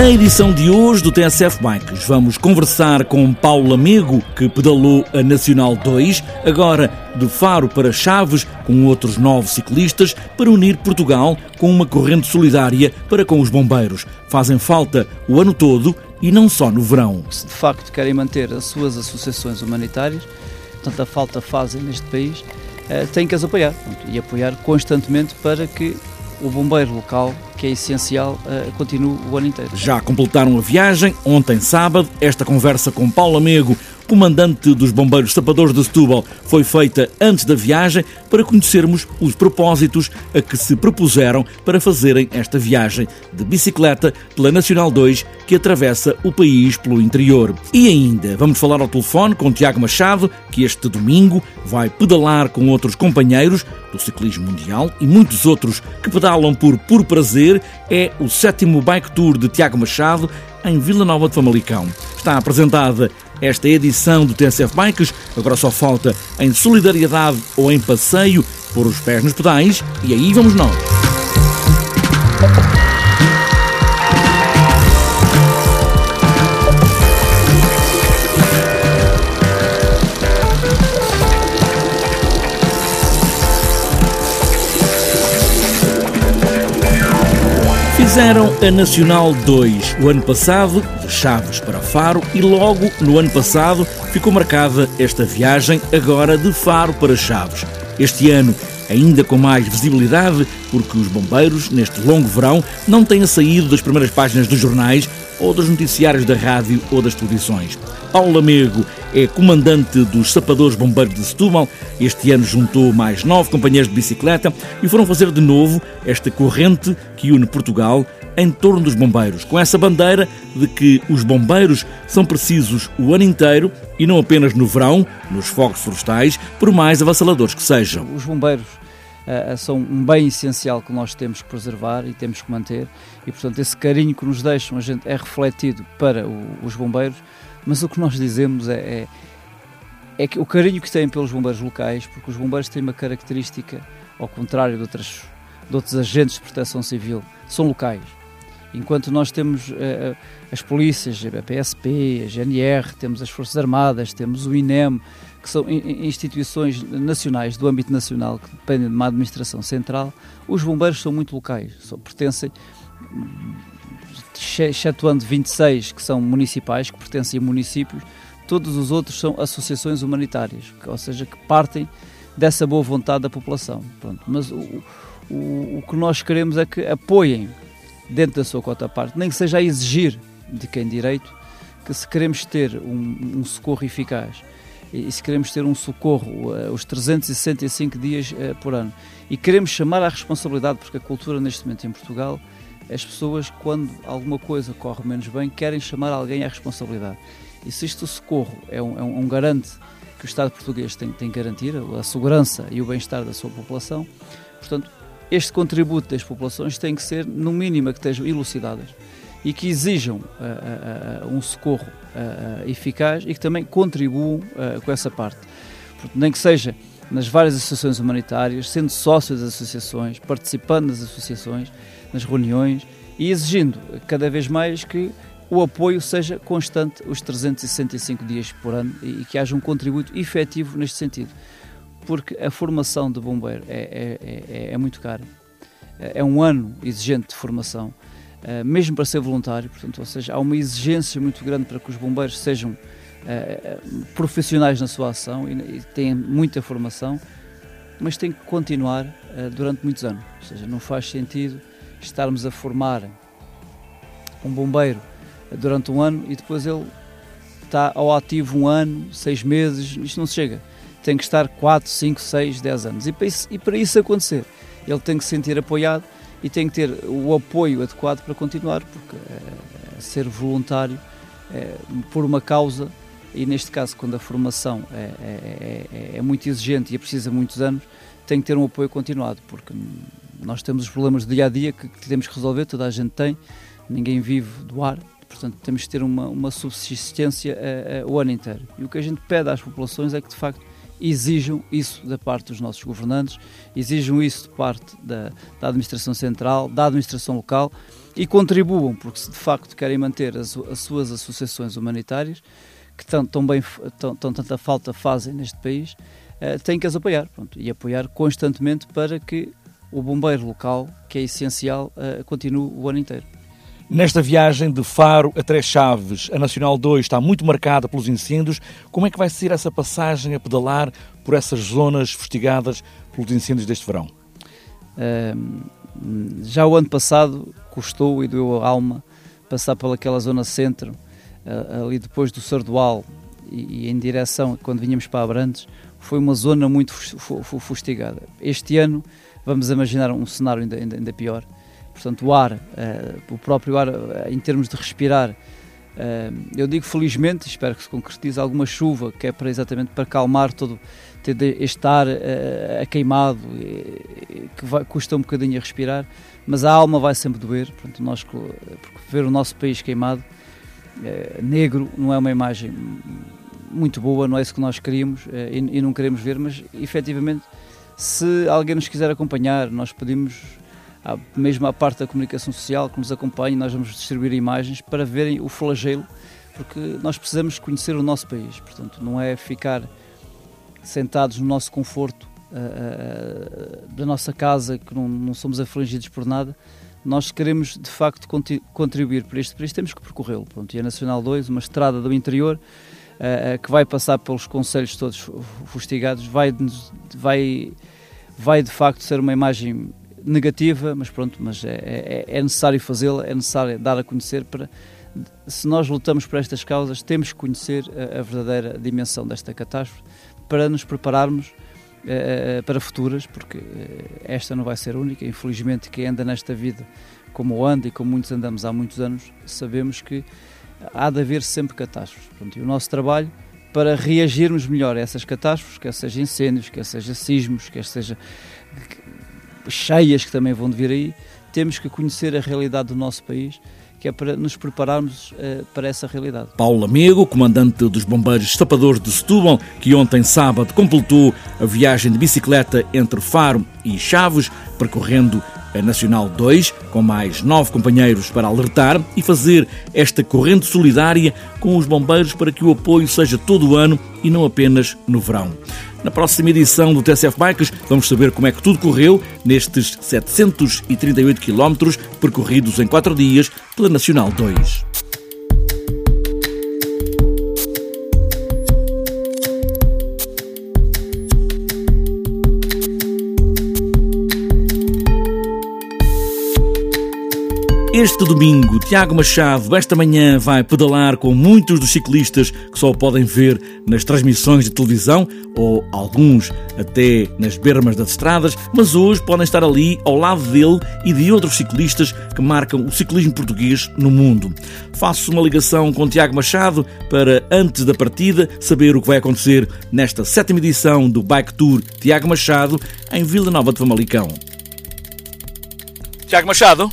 Na edição de hoje do TSF Bikes, vamos conversar com Paulo Amigo, que pedalou a Nacional 2, agora de Faro para Chaves, com outros nove ciclistas, para unir Portugal com uma corrente solidária para com os bombeiros. Fazem falta o ano todo e não só no verão. Se de facto querem manter as suas associações humanitárias, tanta falta fazem neste país, eh, têm que as apoiar e apoiar constantemente para que o bombeiro local, que é essencial, uh, continue o ano inteiro. Já completaram a viagem, ontem sábado, esta conversa com Paulo Amego comandante dos Bombeiros Sapadores de Setúbal, foi feita antes da viagem para conhecermos os propósitos a que se propuseram para fazerem esta viagem de bicicleta pela Nacional 2 que atravessa o país pelo interior. E ainda vamos falar ao telefone com Tiago Machado, que este domingo vai pedalar com outros companheiros do ciclismo mundial e muitos outros que pedalam por puro prazer. É o sétimo Bike Tour de Tiago Machado em Vila Nova de Famalicão. Está apresentada esta edição do TSF Bikes. Agora só falta em solidariedade ou em passeio pôr os pés nos pedais e aí vamos nós. Fizeram a Nacional 2 o ano passado, Chaves para Faro, e logo no ano passado ficou marcada esta viagem, agora de Faro para Chaves. Este ano, ainda com mais visibilidade, porque os bombeiros, neste longo verão, não têm saído das primeiras páginas dos jornais ou dos noticiários da rádio ou das televisões. Paulo Lamego é comandante dos Sapadores Bombeiros de Setúbal. Este ano juntou mais nove companheiros de bicicleta e foram fazer de novo esta corrente que une Portugal em torno dos bombeiros, com essa bandeira de que os bombeiros são precisos o ano inteiro e não apenas no verão, nos fogos florestais, por mais avassaladores que sejam. Os bombeiros uh, são um bem essencial que nós temos que preservar e temos que manter e, portanto, esse carinho que nos deixam a gente é refletido para o, os bombeiros mas o que nós dizemos é, é, é, que o carinho que têm pelos bombeiros locais, porque os bombeiros têm uma característica, ao contrário de, outras, de outros agentes de proteção civil, são locais. Enquanto nós temos uh, as polícias, a PSP, a GNR, temos as Forças Armadas, temos o INEM, que são instituições nacionais, do âmbito nacional, que dependem de uma administração central, os bombeiros são muito locais, só pertencem excetuando 26 que são municipais, que pertencem a municípios, todos os outros são associações humanitárias, ou seja, que partem dessa boa vontade da população. Pronto. Mas o, o, o que nós queremos é que apoiem dentro da sua cota parte, nem que seja a exigir de quem direito, que se queremos ter um, um socorro eficaz e se queremos ter um socorro uh, os 365 dias uh, por ano e queremos chamar à responsabilidade, porque a cultura neste momento em Portugal as pessoas, quando alguma coisa corre menos bem, querem chamar alguém à responsabilidade. E se isto socorro é um, é um, garante que o Estado português tem, tem que garantir, a segurança e o bem-estar da sua população, portanto, este contributo das populações tem que ser, no mínimo, que estejam elucidadas e que exijam uh, uh, uh, um socorro eficaz e que também contribuam com essa parte. Porque nem que seja nas várias associações humanitárias, sendo sócios das associações, participando das associações, nas reuniões e exigindo cada vez mais que o apoio seja constante os 365 dias por ano e que haja um contributo efetivo neste sentido. Porque a formação de bombeiro é, é, é, é muito cara. É um ano exigente de formação, eh, mesmo para ser voluntário, portanto, ou seja, há uma exigência muito grande para que os bombeiros sejam eh, profissionais na sua ação e têm muita formação, mas tem que continuar eh, durante muitos anos. Ou seja, não faz sentido estarmos a formar um bombeiro durante um ano e depois ele está ao ativo um ano, seis meses, isto não chega. Tem que estar 4, 5, 6, 10 anos. E para, isso, e para isso acontecer, ele tem que se sentir apoiado e tem que ter o apoio adequado para continuar, porque é, ser voluntário é, por uma causa, e neste caso, quando a formação é, é, é, é muito exigente e precisa muitos anos, tem que ter um apoio continuado, porque nós temos os problemas do dia a dia que, que temos que resolver, toda a gente tem, ninguém vive do ar, portanto temos que ter uma, uma subsistência uh, uh, o ano inteiro. E o que a gente pede às populações é que de facto exijam isso da parte dos nossos governantes, exijam isso de parte da, da administração central, da administração local e contribuam, porque se de facto querem manter as, as suas associações humanitárias, que tão, tão, bem, tão, tão tanta falta fazem neste país, uh, têm que as apoiar pronto, e apoiar constantemente para que o bombeiro local, que é essencial, uh, continue o ano inteiro. Nesta viagem de Faro a Três Chaves, a Nacional 2 está muito marcada pelos incêndios. Como é que vai ser essa passagem a pedalar por essas zonas fustigadas pelos incêndios deste verão? Já o ano passado custou e doeu a alma passar pelaquela zona centro, ali depois do Sardual e, e, em direção, quando vinhamos para Abrantes, foi uma zona muito fustigada. Este ano vamos imaginar um cenário ainda, ainda, ainda pior Portanto, o ar, uh, o próprio ar, uh, em termos de respirar, uh, eu digo felizmente, espero que se concretize alguma chuva, que é para exatamente para calmar todo este ar a queimado, que vai, custa um bocadinho a respirar, mas a alma vai sempre doer. Portanto, nós, porque ver o nosso país queimado, negro, não é uma imagem muito boa, não é isso que nós queríamos e, não queremos ver, mas efetivamente, se alguém nos quiser acompanhar, nós pedimos mesmo a parte da comunicação social que nos acompanha, nós vamos distribuir imagens para verem o flagelo, porque nós precisamos conhecer o nosso país, portanto, não é ficar sentados no nosso conforto uh, uh, da nossa casa, que não, não somos afligidos por nada, nós queremos de facto contribuir para este país, temos que percorrê-lo. E a Nacional 2, uma estrada do interior, uh, que vai passar pelos conselhos todos fustigados, vai, vai, vai de facto ser uma imagem negativa, mas pronto, mas é, é, é necessário fazê-la, é necessário dar a conhecer para se nós lutamos por estas causas, temos que conhecer a, a verdadeira dimensão desta catástrofe para nos prepararmos uh, para futuras, porque esta não vai ser única. Infelizmente, quem anda nesta vida como anda e como muitos andamos há muitos anos, sabemos que há de haver sempre catástrofes. E o nosso trabalho para reagirmos melhor a essas catástrofes, quer seja incêndios, quer seja sismos, quer seja cheias que também vão de vir aí, temos que conhecer a realidade do nosso país que é para nos prepararmos uh, para essa realidade. Paulo Amigo, comandante dos Bombeiros Tapadores de Setúbal, que ontem sábado completou a viagem de bicicleta entre Faro e Chaves, percorrendo a Nacional 2, com mais nove companheiros para alertar e fazer esta corrente solidária com os bombeiros para que o apoio seja todo o ano e não apenas no verão. Na próxima edição do TSF Bikes vamos saber como é que tudo correu nestes 738 quilómetros percorridos em 4 dias pela Nacional 2. Este domingo, Tiago Machado, esta manhã, vai pedalar com muitos dos ciclistas que só podem ver nas transmissões de televisão ou alguns até nas bermas das estradas, mas hoje podem estar ali ao lado dele e de outros ciclistas que marcam o ciclismo português no mundo. Faço uma ligação com Tiago Machado para, antes da partida, saber o que vai acontecer nesta sétima edição do Bike Tour Tiago Machado em Vila Nova de Famalicão. Tiago Machado?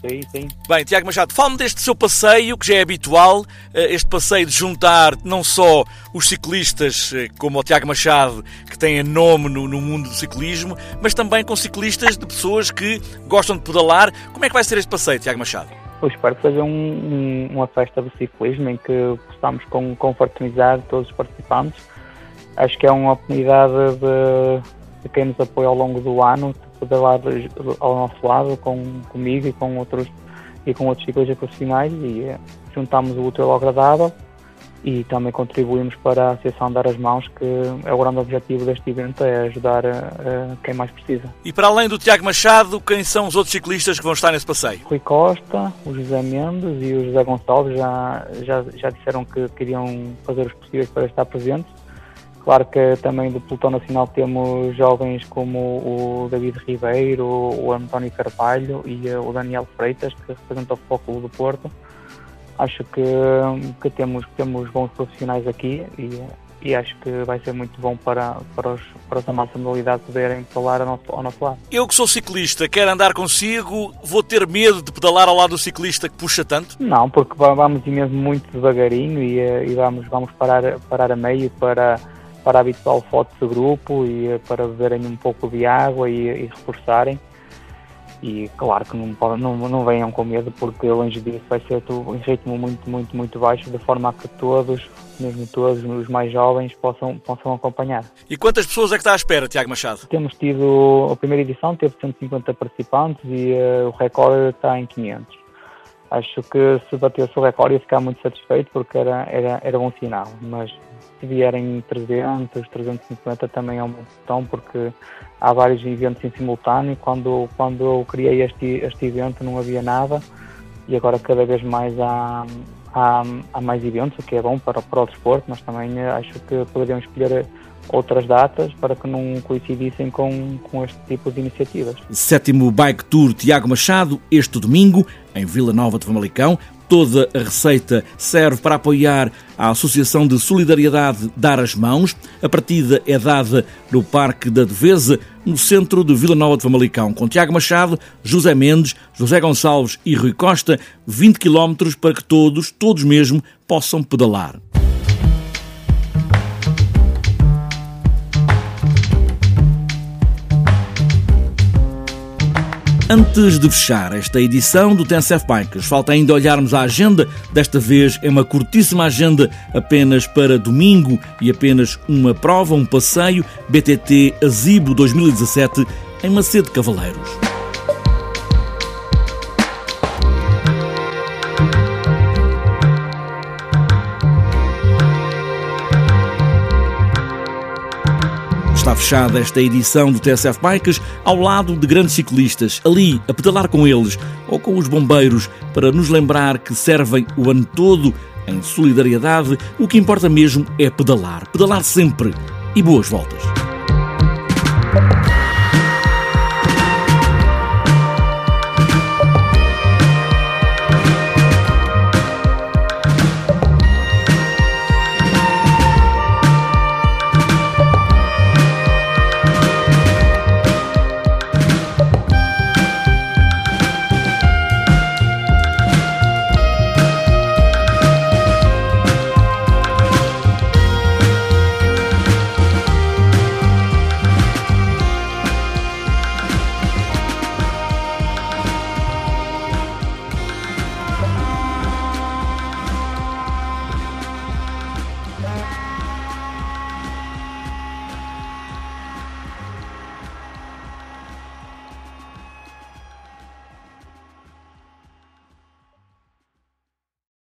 Sim, sim. Bem, Tiago Machado, fale-me deste seu passeio, que já é habitual, eh, este passeio de juntar não só os ciclistas, eh, como o Tiago Machado, que tem nome no, no, mundo do ciclismo, mas também com ciclistas de pessoas que gostam de pedalar. Como é que vai ser este passeio, Tiago Machado? Eu espero que seja um, um, uma festa do ciclismo em que possamos confraternizar todos os participantes. Acho que é uma oportunidade de, de quem nos apoia ao longo do ano pedalar ao nosso lado, com, comigo e com outros, e com outros ciclistas profissionais e eh, juntamos o útil ao agradável e também contribuímos para a Associação Dar as Mãos, que é o grande objetivo deste evento, é ajudar quem mais precisa. E para além do Tiago Machado, quem são os outros ciclistas que vão estar nesse passeio? Rui Costa, o José Mendes e o José Gonçalves já, já, já disseram que queriam fazer os possíveis para estar presentes Claro que também do pelotão nacional temos jovens como o David Ribeiro, o António Carvalho e o Daniel Freitas, que representam o Foco do Porto. Acho que, que temos, temos bons profissionais aqui e, e acho que vai ser muito bom para, para, os, para os amantes da modalidade poderem falar ao nosso, ao nosso lado. Eu que sou ciclista, quero andar consigo, vou ter medo de pedalar ao lado do ciclista que puxa tanto? Não, porque vamos mesmo muito devagarinho e, e vamos, vamos parar, parar a meio para para a habitual foto de grupo e eh, para beberem um pouco de água e, e reforçarem. E claro que não, não, não venham com medo, porque longe disso vai ser em ritmo muito, muito, muito baixo, de forma a que todos, mesmo todos os mais jovens, possam, possam acompanhar. E quantas pessoas é que está à espera, Tiago Machado? Temos tido, a primeira edição teve 150 participantes e uh, o recorde está em 500. Acho que se batesse o recorde ia ficar muito satisfeito porque era, era, era bom sinal, mas se vierem 300, 350 também é um bom porque há vários eventos em simultâneo. Quando, quando eu criei este, este evento não havia nada e agora cada vez mais há, há, há mais eventos, o que é bom para, para o desporto, mas também acho que poderiam escolher outras datas para que não coincidissem com, com este tipo de iniciativas. Sétimo Bike Tour Tiago Machado, este domingo, em Vila Nova de Famalicão. Toda a receita serve para apoiar a Associação de Solidariedade Dar as Mãos. A partida é dada no Parque da Devesa, no centro de Vila Nova de Famalicão, com Tiago Machado, José Mendes, José Gonçalves e Rui Costa, 20 km para que todos, todos mesmo, possam pedalar. Antes de fechar esta edição do TNCF Bikes, falta ainda olharmos a agenda. Desta vez é uma curtíssima agenda apenas para domingo e apenas uma prova, um passeio BTT Azibo 2017 em Macedo Cavaleiros. Fechada esta edição do TSF Bikes ao lado de grandes ciclistas, ali a pedalar com eles ou com os bombeiros, para nos lembrar que servem o ano todo em solidariedade. O que importa mesmo é pedalar, pedalar sempre e boas voltas.